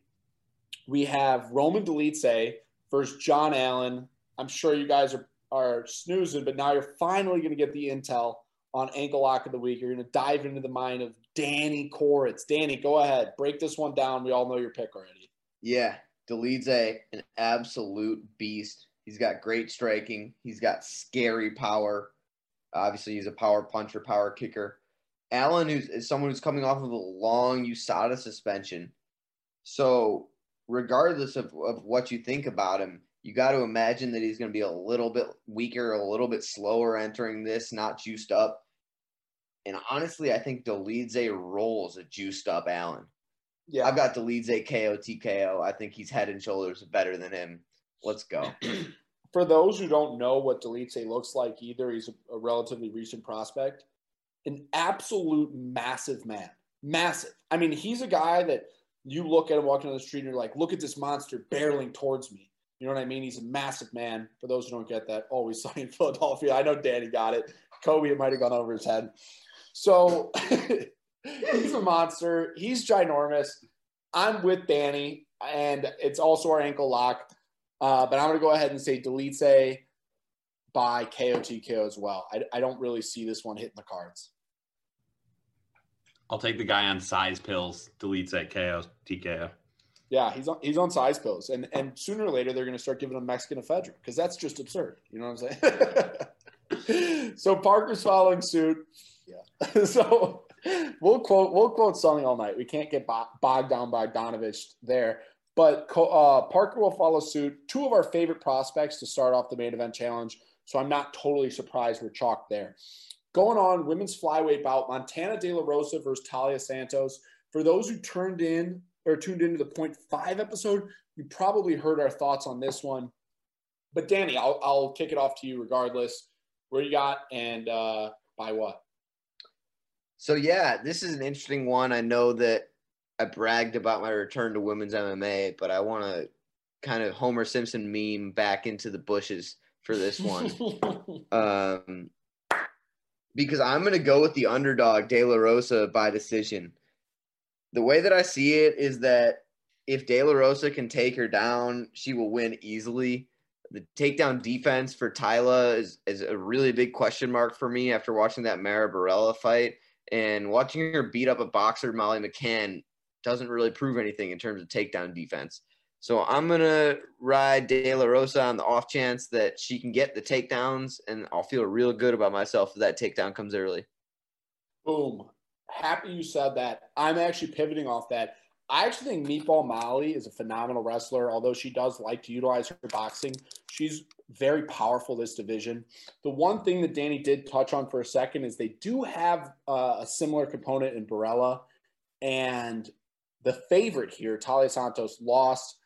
we have Roman Dolidze versus John Allen. I'm sure you guys are are snoozing, but now you're finally going to get the intel on ankle lock of the week. You're going to dive into the mind of Danny Koritz. Danny, go ahead, break this one down. We all know your pick already. Yeah, Dolidze, an absolute beast. He's got great striking. He's got scary power. Obviously, he's a power puncher, power kicker. Allen who's, is someone who's coming off of a long USADA suspension. So, regardless of, of what you think about him, you got to imagine that he's going to be a little bit weaker, a little bit slower entering this, not juiced up. And honestly, I think Dolidze rolls a juiced up Allen. Yeah, I've got Dolidze KO TKO. I think he's head and shoulders better than him. Let's go. [clears throat] For those who don't know what Dolidze looks like either, he's a, a relatively recent prospect. An absolute massive man. Massive. I mean, he's a guy that you look at him walking on the street and you're like, look at this monster barreling towards me. You know what I mean? He's a massive man. For those who don't get that, always [laughs] sunny in Philadelphia. I know Danny got it. Kobe, it might have gone over his head. So [laughs] he's a monster. He's ginormous. I'm with Danny, and it's also our ankle lock. Uh, but I'm going to go ahead and say Dolidze by KOTKO as well. I, I don't really see this one hitting the cards. I'll take the guy on size pills, deletes at KO, TKO. Yeah, he's on he's on size pills, and and sooner or later they're going to start giving him Mexican ephedrine because that's just absurd. You know what I'm saying? [laughs] so Parker's following suit. Yeah. [laughs] so we'll quote we'll quote Sonny all night. We can't get bogged down by Donovich there, but uh, Parker will follow suit. Two of our favorite prospects to start off the main event challenge. So I'm not totally surprised we're chalked there. Going on women's flyweight bout, Montana De La Rosa versus Taila Santos. For those who turned in or tuned into the point five episode, you probably heard our thoughts on this one. But Danny, I'll, I'll kick it off to you regardless. Where you got and uh, by what? So yeah, this is an interesting one. I know that I bragged about my return to women's MMA, but I want to kind of Homer Simpson meme back into the bushes for this one. [laughs] um, because I'm going to go with the underdog De La Rosa by decision the way that I see it is that if De La Rosa can take her down, she will win easily. The takedown defense for Taila is, is a really big question mark for me after watching that Mara Borella fight. And watching her beat up a boxer, Molly McCann, doesn't really prove anything in terms of takedown defense. So I'm going to ride De La Rosa on the off chance that she can get the takedowns, and I'll feel real good about myself if that takedown comes early. Boom happy you said that. I'm actually pivoting off that. I actually think Meatball Molly is a phenomenal wrestler, although she does like to utilize her boxing. She's very powerful this division. The one thing that Danny did touch on for a second is they do have uh, a similar component in Borella, and the favorite here, Taila Santos, lost,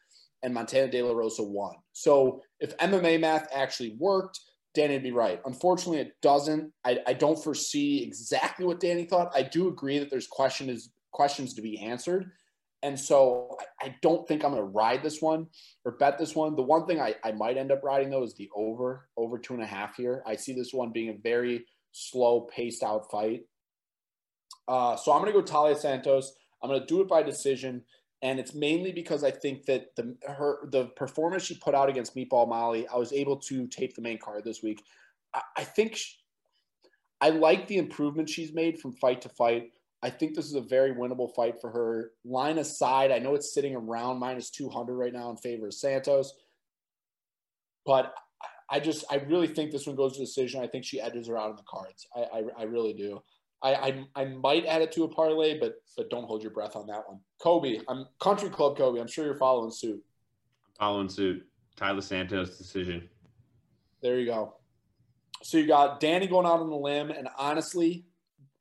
and Montana De La Rosa won. So if MMA math actually worked, Danny would be right. Unfortunately, it doesn't. I, I don't foresee exactly what Danny thought. I do agree that there's question is, questions to be answered. And so I, I don't think I'm going to ride this one or bet this one. The one thing I, I might end up riding, though, is the over, over two and a half here. I see this one being a very slow, paced out fight. Uh, so I'm going to go Taila Santos. I'm going to do it by decision and it's mainly because I think that the her the performance she put out against Meatball Molly, I was able to tape the main card this week. I, I think she, I like the improvement she's made from fight to fight. I think this is a very winnable fight for her. Line aside, I know it's sitting around minus 200 right now in favor of Santos, but I just I really think this one goes to decision. I think she edges her out of the cards. I, I, I really do. I, I, I might add it to a parlay, but but don't hold your breath on that one. Kobe, I'm Country Club Kobe. I'm sure you're following suit. I'm Following suit. Taila Santos decision. There you go. So you got Danny going out on the limb, and honestly,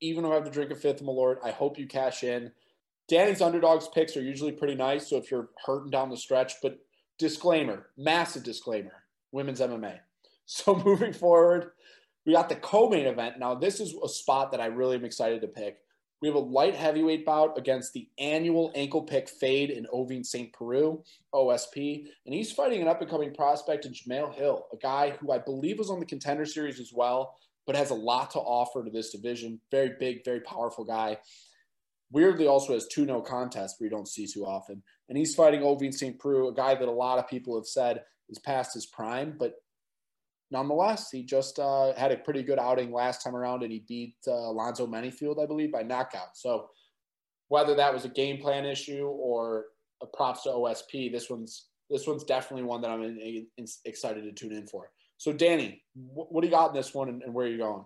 even if I have to drink a fifth of Malort, I hope you cash in. Danny's underdogs picks are usually pretty nice, so if you're hurting down the stretch, but disclaimer, massive disclaimer, women's MMA. [laughs] So moving forward, we got the co-main event. Now, this is a spot that I really am excited to pick. We have a light heavyweight bout against the annual ankle pick fade in Ovince St. Preux, OSP. And he's fighting an up and coming prospect in Jamahal Hill, a guy who I believe was on the contender series as well, but has a lot to offer to this division. Very big, very powerful guy. Weirdly, also has two no contests we don't see too often. And he's fighting Ovince St. Preux, a guy that a lot of people have said is past his prime, but nonetheless, he just uh, had a pretty good outing last time around, and he beat uh, Alonzo Menifield, I believe, by knockout. So whether that was a game plan issue or a props to OSP, this one's this one's definitely one that I'm in, in, excited to tune in for. So, Danny, what, what do you got in this one, and, and, where are you going?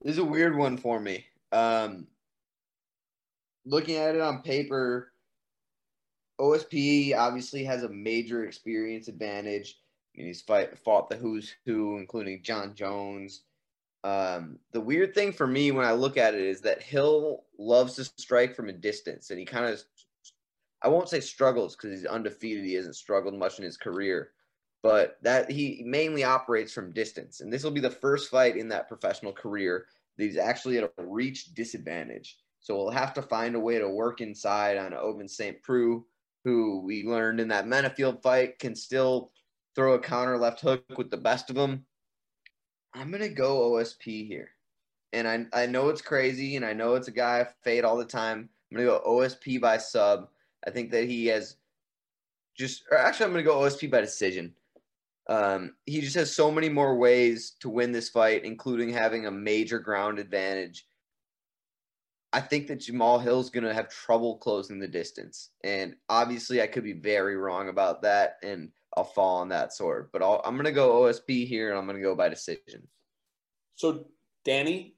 This is a weird one for me. Um, looking at it on paper, OSP obviously has a major experience advantage. He's fight, fought the who's who, including Jon Jones. Um, the weird thing for me when I look at it is that Hill loves to strike from a distance, and he kind of I won't say struggles because he's undefeated. He hasn't struggled much in his career, but that he mainly operates from distance. And this will be the first fight in that professional career that he's actually at a reach disadvantage. So we'll have to find a way to work inside on Ovince St. Preux, who we learned in that Menifield fight can still throw a counter left hook with the best of them. I'm gonna go OSP here. And I, I know it's crazy and I know it's a guy I fade all the time. I'm gonna go OSP by sub. I think that he has just, or actually, I'm going to go OSP by decision. Um, he just has so many more ways to win this fight, including having a major ground advantage. I think that Jamahal Hill's going to have trouble closing the distance. And obviously, I could be very wrong about that, and I'll fall on that sword. But i am going to go OSP here, and I'm going to go by decision. So, Danny,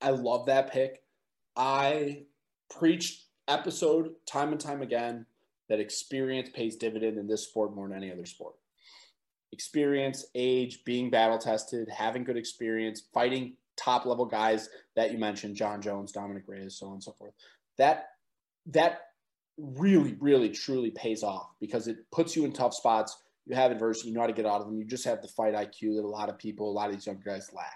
I love that pick. I preached episode time and time again that experience pays dividend in this sport more than any other sport. Experience, age, being battle tested, having good experience, fighting top level guys that you mentioned, Jon Jones, Dominick Reyes, so on and so forth. That that really, really, truly pays off because it puts you in tough spots. You have adversity, you know how to get out of them. You just have the fight IQ that a lot of people, a lot of these young guys lack.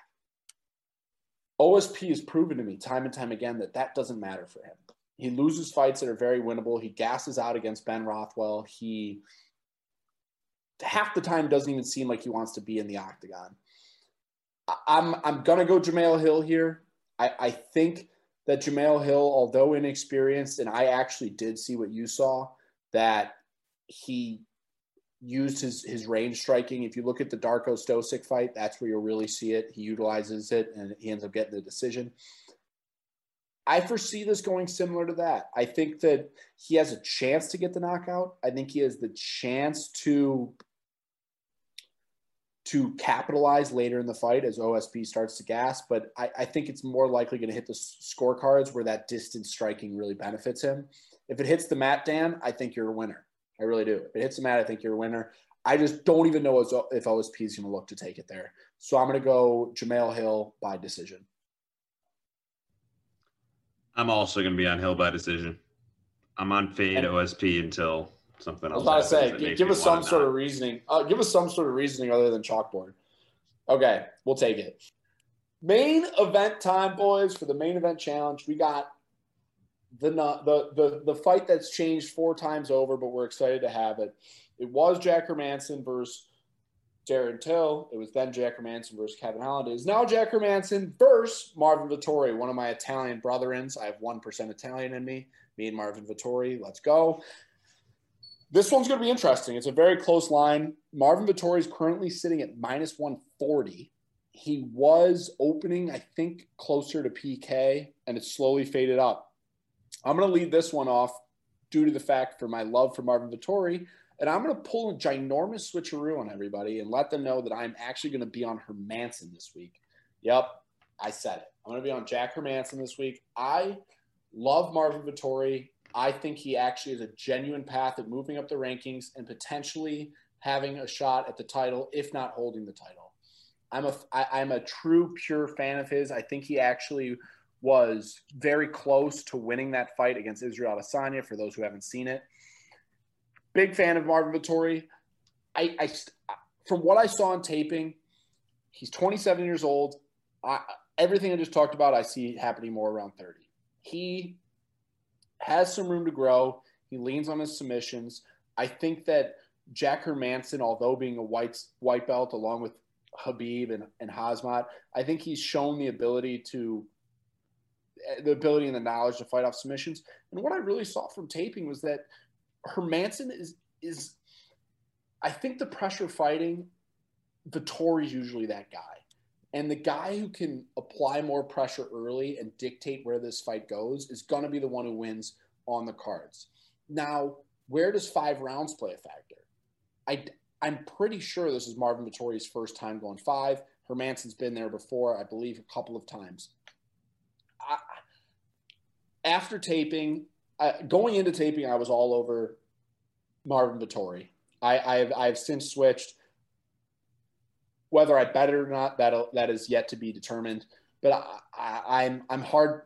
OSP has proven to me time and time again that that doesn't matter for him. He loses fights that are very winnable. He gasses out against Ben Rothwell. He half the time doesn't even seem like he wants to be in the octagon. I'm I'm gonna go Jamahal Hill here. I, I think that Jamahal Hill, although inexperienced, and I actually did see what you saw, that he used his his range striking. If you look at the Darko Stosic fight, that's where you'll really see it. He utilizes it and he ends up getting the decision. I foresee this going similar to that. I think that he has a chance to get the knockout. I think he has the chance to to capitalize later in the fight as OSP starts to gas, but I, I think it's more likely going to hit the scorecards where that distance striking really benefits him. If it hits the mat, Dan, I think you're a winner. I really do. If it hits the mat, I think you're a winner. I just don't even know if OSP is going to look to take it there. So I'm going to go Jamahal Hill by decision. I'm also going to be on Hill by decision. I'm on fade and, OSP until something else. I was about to say, give us some sort not. of reasoning. Uh, give us some sort of reasoning other than chalkboard. Okay, we'll take it. Main event time, boys, for the main event challenge. We got the the the the fight that's changed four times over, but we're excited to have it. It was Jack Hermansson versus Darren Till. It was then Jack Hermansson versus Kevin Holland. It is now Jack Hermansson versus Marvin Vettori, one of my Italian brethrens. I have 1% Italian in me. Me and Marvin Vettori, Let's go. This one's going to be interesting. It's a very close line. Marvin Vettori is currently sitting at minus 140. He was opening, I think, closer to PK, and it's slowly faded up. I'm going to lead this one off due to the fact for my love for Marvin Vettori and I'm going to pull a ginormous switcheroo on everybody and let them know that I'm actually going to be on Hermansson this week. Yep, I said it. I'm going to be on Jack Hermansson this week. I love Marvin Vettori. I think he actually has a genuine path of moving up the rankings and potentially having a shot at the title, if not holding the title. I'm a I, I'm a true pure fan of his. I think he actually was very close to winning that fight against Israel Adesanya. For those who haven't seen it, Big fan of Marvin Vettori. I, I from what I saw on taping, he's 27 years old. I, everything I just talked about, I see happening more around 30. He has some room to grow. He leans on his submissions. I think that Jack Hermansson, although being a white white belt along with Khabib and, and Khamzat, I think he's shown the ability to the ability and the knowledge to fight off submissions. And what I really saw from taping was that Hermansson is is I think the pressure fighting Vettori's usually that guy. And the guy who can apply more pressure early and dictate where this fight goes is going to be the one who wins on the cards. Now, where does five rounds play a factor? I, I'm pretty sure this is Marvin Vettori's first time going five. Hermansson's been there before, I believe, a couple of times. I, after taping, uh, going into taping, I was all over Marvin Vettori. I, I've, I've since switched. Whether I bet it or not, that that is yet to be determined. But I, I, I'm I'm hard.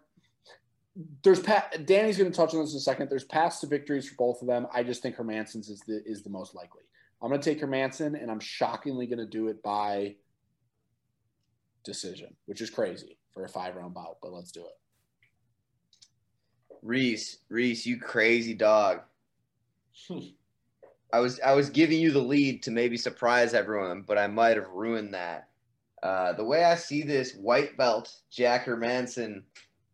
There's Pat. Danny's going to touch on this in a second. There's paths to victories for both of them. I just think Hermansson's is the is the most likely. I'm going to take Hermansson, and I'm shockingly going to do it by decision, which is crazy for a five round bout. But let's do it. Reese, Reese, you crazy dog. [laughs] I was I was giving you the lead to maybe surprise everyone, but I might have ruined that. Uh, the way I see this, white belt Jack Hermansson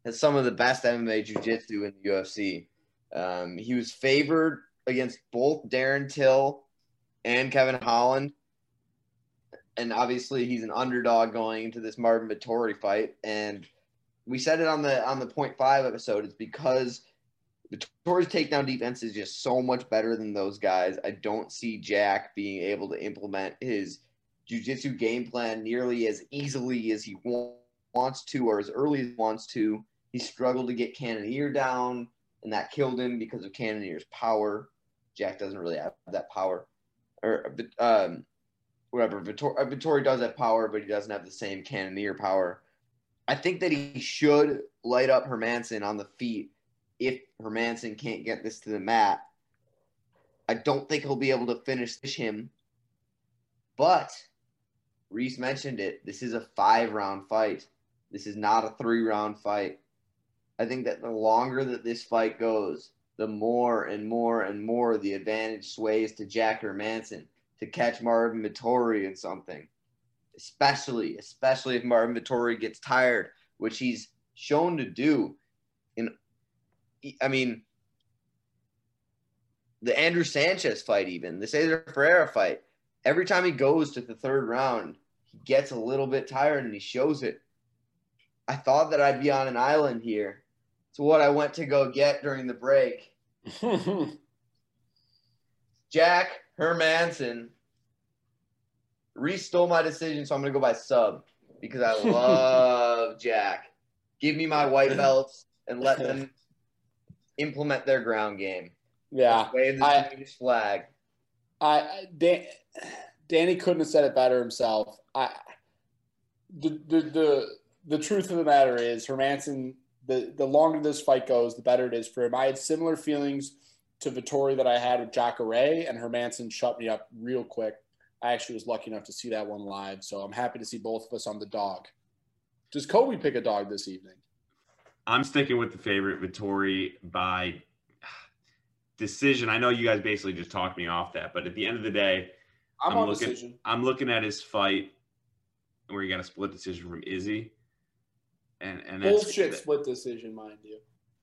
has some of the best MMA jiu-jitsu in the UFC. Um, he was favored against both Darren Till and Kevin Holland, and obviously he's an underdog going into this Marvin Vettori fight. And we said it on the on the point five episode. It's because Vettori's takedown defense is just so much better than those guys. I don't see Jack being able to implement his jiu-jitsu game plan nearly as easily as he wants to or as early as he wants to. He struggled to get Cannonier down, and that killed him because of Cannonier's power. Jack doesn't really have that power. Or um, whatever. Vettori, uh, Vettori does have power, but he doesn't have the same Cannonier power. I think that he should light up Hermansson on the feet if Hermansson can't get this to the mat. I don't think he'll be able to finish him. But Reese mentioned it. This is a five round fight. This is not a three round fight. I think that the longer that this fight goes, the more and more and more the advantage sways to Jack Hermansson to catch Marvin Vettori in something. Especially, especially if Marvin Vettori gets tired, which he's shown to do in I mean, the Andrew Sanchez fight, even the Cesar Ferreira fight, every time he goes to the third round, he gets a little bit tired and he shows it. I thought that I'd be on an island here. It's what I went to go get during the break. [laughs] Jack Hermansson restole my decision, so I'm going to go by sub because I [laughs] love Jack. Give me my white belts and let them [laughs] implement their ground game. Yeah, wave the I, flag. I Dan, Danny couldn't have said it better himself. I the the the, the truth of the matter is Hermansson. The the longer this fight goes, the better it is for him. I had similar feelings to Vettori that I had with Jacare, and Hermansson shut me up real quick. I actually was lucky enough to see that one live, so I'm happy to see both of us on the dog. Does Kobe pick a dog this evening? I'm sticking with the favorite Vettori by decision. I know you guys basically just talked me off that, but at the end of the day, I'm, I'm on looking, decision. I'm looking at his fight where he got a split decision from Izzy. And, and bullshit that, split decision, mind you.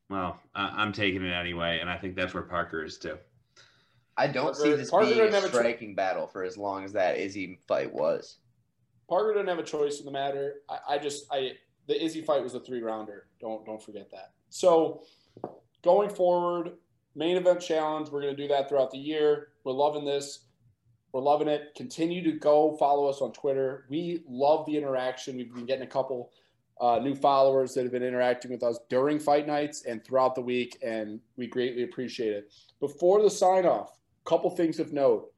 Well, I'm taking it anyway, and I think that's where Parker is too. I don't Parker, see this Parker being a striking battle for as long as that Izzy fight was. Parker didn't have a choice in the matter. I, I just I the Izzy fight was a three rounder. Don't don't forget that. So going forward, main event challenge. We're going to do that throughout the year. We're loving this. We're loving it. Continue to go follow us on Twitter. We love the interaction. We've been getting a couple uh, new followers that have been interacting with us during fight nights and throughout the week, and we greatly appreciate it. Before the sign off, a couple things of note.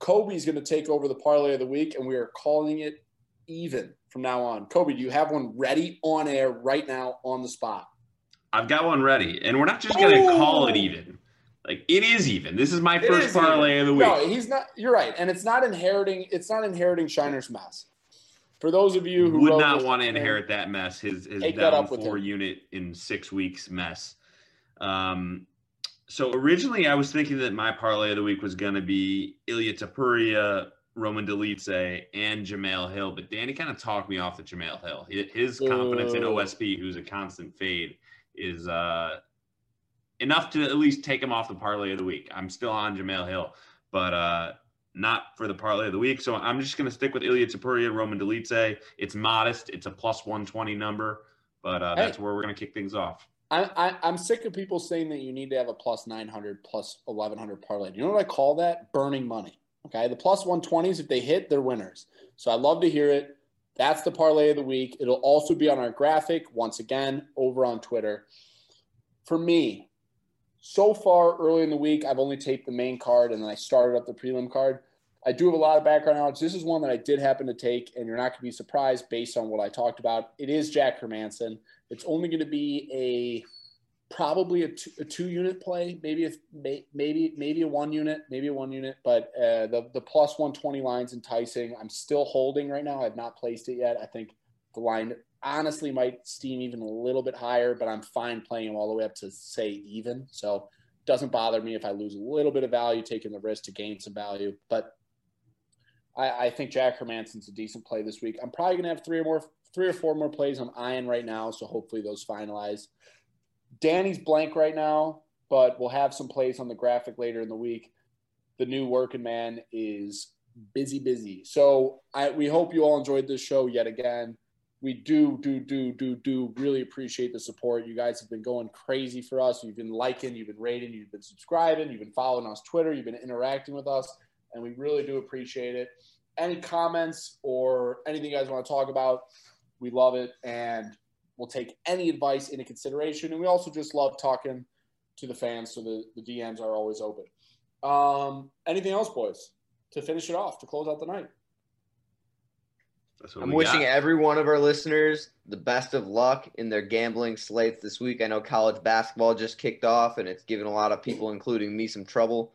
Kobe's going to take over the parlay of the week, and we are calling it even from now on. Kobe, do you have one ready on air right now on the spot? I've got one ready, and we're not just going to call it even. Like it is even. This is my it first parlay even. of the week. No, he's not. You're right, and it's not inheriting. It's not inheriting Shiner's mess. For those of you who would not want to inherit that mess, his his down four unit in six weeks mess. Um, so originally I was thinking that my parlay of the week was going to be Ilya Topuria Roman Dolidze and Jamahal Hill, but Danny kind of talked me off the Jamahal Hill. His confidence in OSP, who's a constant fade, is uh, enough to at least take him off the parlay of the week. I'm still on Jamahal Hill, but uh, not for the parlay of the week. So I'm just going to stick with Ilya Topuria, Roman Dolidze. It's modest. It's a plus 120 number, but uh, that's Hey. where we're going to kick things off. I, I, I'm sick of people saying that you need to have a plus 900, plus 1100 parlay. Do you know what I call that? Burning money. Okay. The plus 120s, if they hit, they're winners. So I love to hear it. That's the parlay of the week. It'll also be on our graphic once again over on Twitter. For me, so far early in the week, I've only taped the main card and then I started up the prelim card. I do have a lot of background knowledge. This is one that I did happen to take, and you're not going to be surprised based on what I talked about. It is Jack Hermansson. It's only going to be a probably a two, a two unit play, maybe a, maybe maybe a one unit, maybe a one unit. But uh, the the plus one twenty lines enticing. I'm still holding right now. I've not placed it yet. I think the line honestly might steam even a little bit higher, but I'm fine playing them all the way up to say even. So doesn't bother me if I lose a little bit of value, taking the risk to gain some value. But I, I think Jack Hermansson's a decent play this week. I'm probably gonna have three or more, three or four more plays I'm eyeing right now. So hopefully those finalize. Danny's blank right now, but we'll have some plays on the graphic later in the week. The new working man is busy, busy. So I we hope you all enjoyed this show yet again. We do, do, do, do, do really appreciate the support. You guys have been going crazy for us. You've been liking, you've been rating, you've been subscribing, you've been following us Twitter, you've been interacting with us, and we really do appreciate it. Any comments or anything you guys want to talk about, we love it. And we'll take any advice into consideration. And we also just love talking to the fans, so the, the DMs are always open. Um, anything else, boys, to finish it off, to close out the night? That's what I'm we wishing got. every one of our listeners the best of luck in their gambling slates this week. I know college basketball just kicked off and it's given a lot of people, including me, some trouble.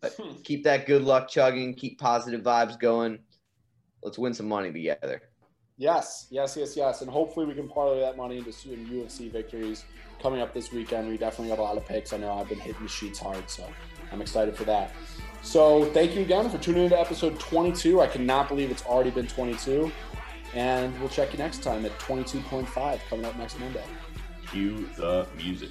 But [laughs] keep that good luck chugging, keep positive vibes going. Let's win some money together. Yes, yes, yes, yes. And hopefully we can parlay that money into some UFC victories coming up this weekend. We definitely have a lot of picks. I know I've been hitting the sheets hard, so I'm excited for that. So thank you again for tuning into episode 22. I cannot believe it's already been 22. And we'll check you next time at 22.5 coming up next Monday. Cue the music.